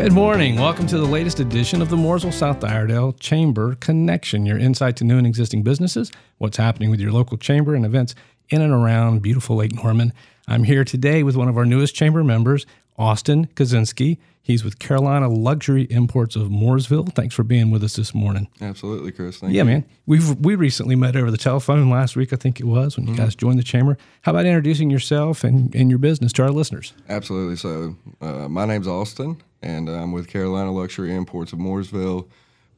Good morning. Welcome to the latest edition of the Mooresville South Iredell Chamber Connection, your insight to new and existing businesses, what's happening with your local chamber, and events in and around beautiful Lake Norman. I'm here today with one of our newest chamber members, Austin Kosinsky. He's with Carolina Luxury Imports of Mooresville. Thanks for being with us this morning. Absolutely, Chris. Thank yeah, you. man. We've we recently met over the telephone last week, I think it was, when you guys joined the chamber. How about introducing yourself and, and your business to our listeners? Absolutely. So, uh, my name's Austin, and I'm with Carolina Luxury Imports of Mooresville.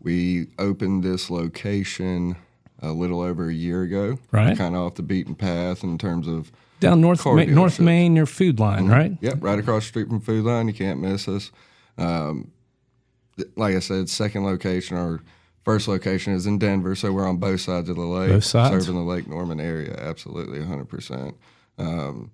We opened this location a little over a year ago. Right. Kind of off the beaten path in terms of. Down North Ma- North. Main, near Food Lion, right? Yep, right across the street from Food Lion. You can't miss us. Um, th- like I said, second location or first location is in Denver, so we're on both sides of the lake, Both sides? serving the Lake Norman area. Absolutely, 100%. Um,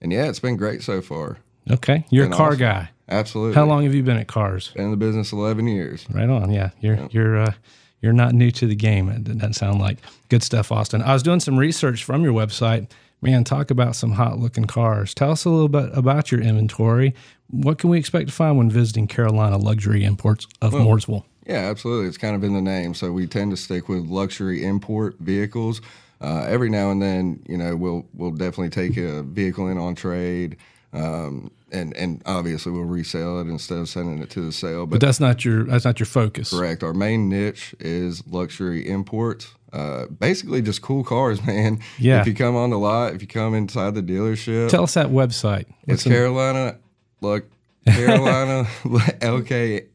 and yeah, it's been great so far. Okay. You're a car awesome. guy. Absolutely. How long have you been at cars? Been in the business 11 years. Right on. Yeah, you're you're uh, you're not new to the game. It doesn't sound like good stuff, Austin. I was doing some research from your website. Man, talk about some hot looking cars. Tell us a little bit about your inventory. What can we expect to find when visiting Carolina Luxury Imports of Mooresville? Yeah, absolutely. It's kind of in the name. So we tend to stick with luxury import vehicles. Uh, every now and then, you know, we'll we'll definitely take a vehicle in on trade, um, and and obviously we'll resell it instead of sending it to the sale. But But that's not your that's not your focus. correct, our main niche is luxury imports. Uh, basically, just cool cars, man. Yeah. If you come on the lot, if you come inside the dealership, Tell us that website. it's Carolina. Look, Carolina LK.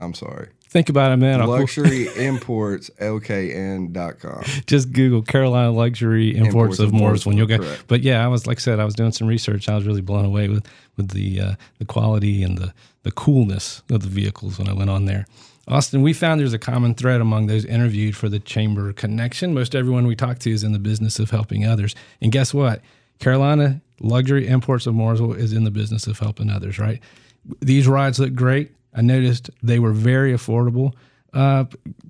I'm sorry. Think about it, man. I'll- Luxury Imports LKN.com. just Google Carolina Luxury Imports, Imports of Mooresville, and you'll get. correct. But yeah, I was like I said, I was doing some research. I was really blown away with with the uh, the quality and the the coolness of the vehicles when I went on there. Austin, we found there's a common thread among those interviewed for the Chamber Connection. Most everyone we talk to is in the business of helping others, and guess what? Carolina Luxury Imports of Mooresville is in the business of helping others. Right? These rides look great. I noticed they were very affordable. Uh,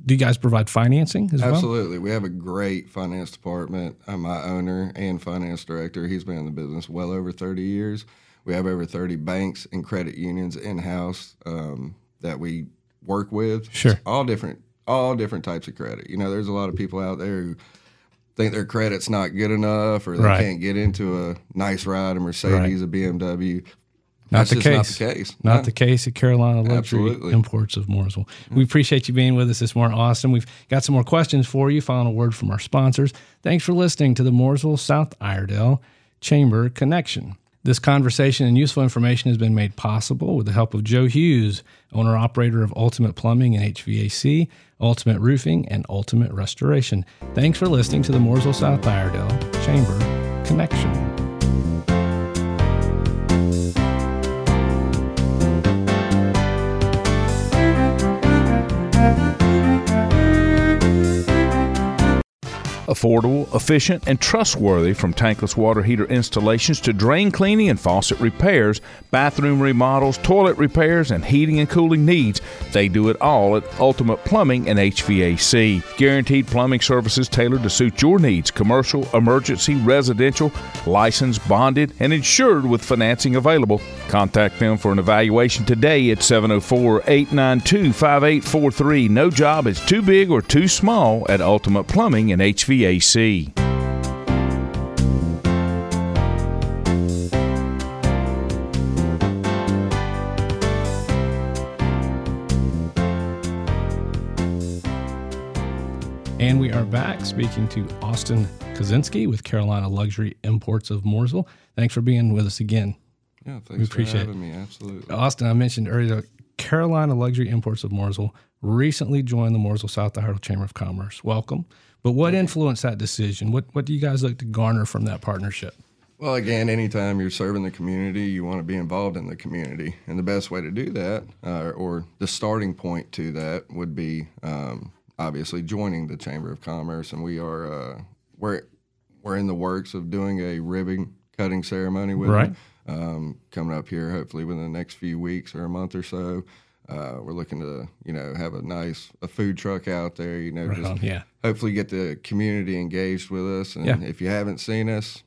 do you guys provide financing as well? Absolutely. We have a great finance department. I'm my owner and finance director. He's been in the business well over 30 years. We have over 30 banks and credit unions in house um, that we work with. Sure. All different, all different types of credit. You know, there's a lot of people out there who think their credit's not good enough or they Right. can't get into a nice ride, a Mercedes, a BMW. Not the case. not the case. Not No. the case at Carolina Luxury Absolutely. Imports of Mooresville. Mm. We appreciate you being with us this morning, Austin. We've got some more questions for you Final word from our sponsors. Thanks for listening to the Mooresville South Iredell Chamber Connection. This conversation and useful information has been made possible with the help of Joe Hughes, owner operator of Ultimate Plumbing and HVAC, Ultimate Roofing, and Ultimate Restoration. Thanks for listening to the Mooresville South Iredell Chamber Connection. Affordable, efficient, and trustworthy from tankless water heater installations to drain cleaning and faucet repairs, bathroom remodels, toilet repairs, and heating and cooling needs. They do it all at Ultimate Plumbing and HVAC. Guaranteed plumbing services tailored to suit your needs commercial, emergency, residential, licensed, bonded, and insured with financing available. Contact them for an evaluation today at 704 892 5843. No job is too big or too small at Ultimate Plumbing and HVAC. And we are back speaking to Austin Kosinsky with Carolina Luxury Imports of Mooresville. Thanks for being with us again. Yeah, thanks appreciate for having me. Absolutely. Austin, I mentioned earlier, Carolina Luxury Imports of Mooresville recently joined the Mooresville South Iredell Chamber of Commerce. Welcome. But what influenced that decision? What what do you guys look to garner from that partnership? Well, again, anytime you're serving the community, you want to be involved in the community. And the best way to do that, uh, or the starting point to that, would be um, obviously joining the Chamber of Commerce. And we are, uh, we're, we're in the works of doing a ribbon cutting ceremony with Right. them, um, coming up here hopefully within the next few weeks or a month or so. Uh, we're looking to, you know, have a nice a food truck out there. You know, just on, yeah. hopefully get the community engaged with us. And Yeah. if you haven't seen us,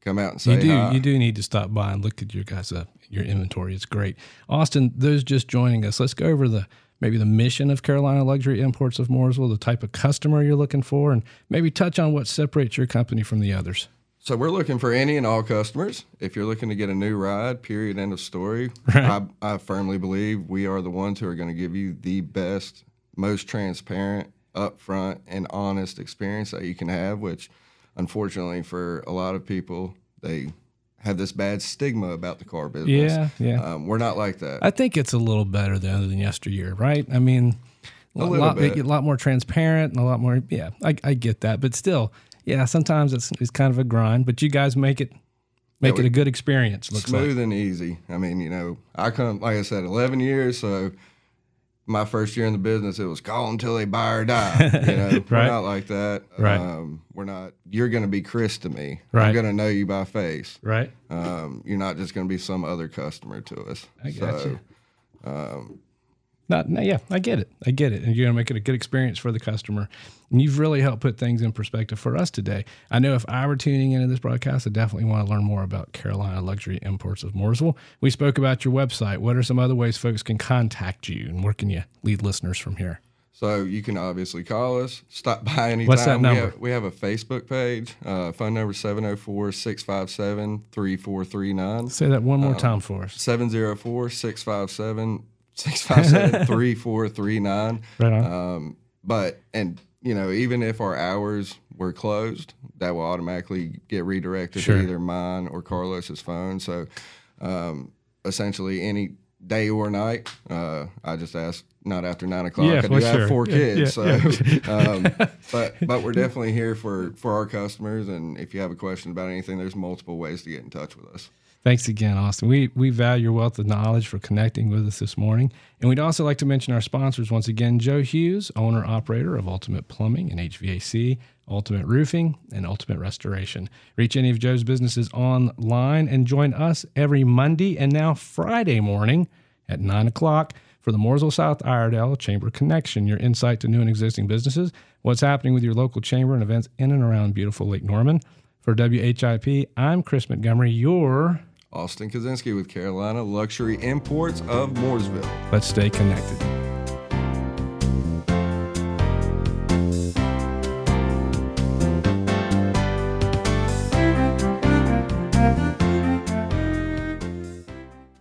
come out and say You do hi. you do need to stop by and look at your guys' uh, your inventory. It's great. Austin, those just joining us, let's go over the maybe the mission of Carolina Luxury Imports of Mooresville, the type of customer you're looking for, and maybe touch on what separates your company from the others. So we're looking for any and all customers. If you're looking to get a new ride, period, end of story. Right. I, I firmly believe we are the ones who are going to give you the best, most transparent, upfront, and honest experience that you can have. Which, unfortunately, for a lot of people, they have this bad stigma about the car business. Yeah, yeah. Um, we're not like that. I think it's a little better than, than yesteryear, right? I mean, a, a lot, bit. a lot more transparent and a lot more. Yeah, I, I get that, but still, yeah, sometimes it's it's kind of a grind, but you guys make it make yeah, it a good experience. Looks smooth like. and easy. I mean, you know, I come like I said, eleven years, so my first year in the business, it was call until they buy or die. You know, right. we're not like that. Right. Um, we're not. You're going to be Chris to me. Right. I'm going to know you by face. Right. Um, you're not just going to be some other customer to us. I got so, you. Um, not, yeah, I get it. I get it. And you're going to make it a good experience for the customer. And you've really helped put things in perspective for us today. I know if I were tuning into this broadcast, I definitely want to learn more about Carolina Luxury Imports of Mooresville. We spoke about your website. What are some other ways folks can contact you? And where can you lead listeners from here? So you can obviously call us, stop by anytime. What's that number? We have, we have a Facebook page. Uh, phone number 704-657-3439. Say that one more um, time for us. 704-657 657 3439. Right on. Um, but, and, you know, even if our hours were closed, that will automatically get redirected sure. to either mine or Carlos's phone. So, um, essentially, any day or night, uh, I just ask not after nine o'clock. Yeah, I do have sure. four kids, yeah, yeah, so um, but but we're definitely here for for our customers. And if you have a question about anything, there's multiple ways to get in touch with us. Thanks again, Austin. We we value your wealth of knowledge for connecting with us this morning. And we'd also like to mention our sponsors once again Joe Hughes, owner operator of Ultimate Plumbing and HVAC, Ultimate Roofing, and Ultimate Restoration. Reach any of Joe's businesses online and join us every Monday and now Friday morning at 9 o'clock for the Mooresville South Iredell Chamber Connection, your insight to new and existing businesses, what's happening with your local chamber and events in and around beautiful Lake Norman. For WHIP, I'm Chris Montgomery, your Austin Kosinsky with Carolina Luxury Imports of Mooresville. Let's stay connected.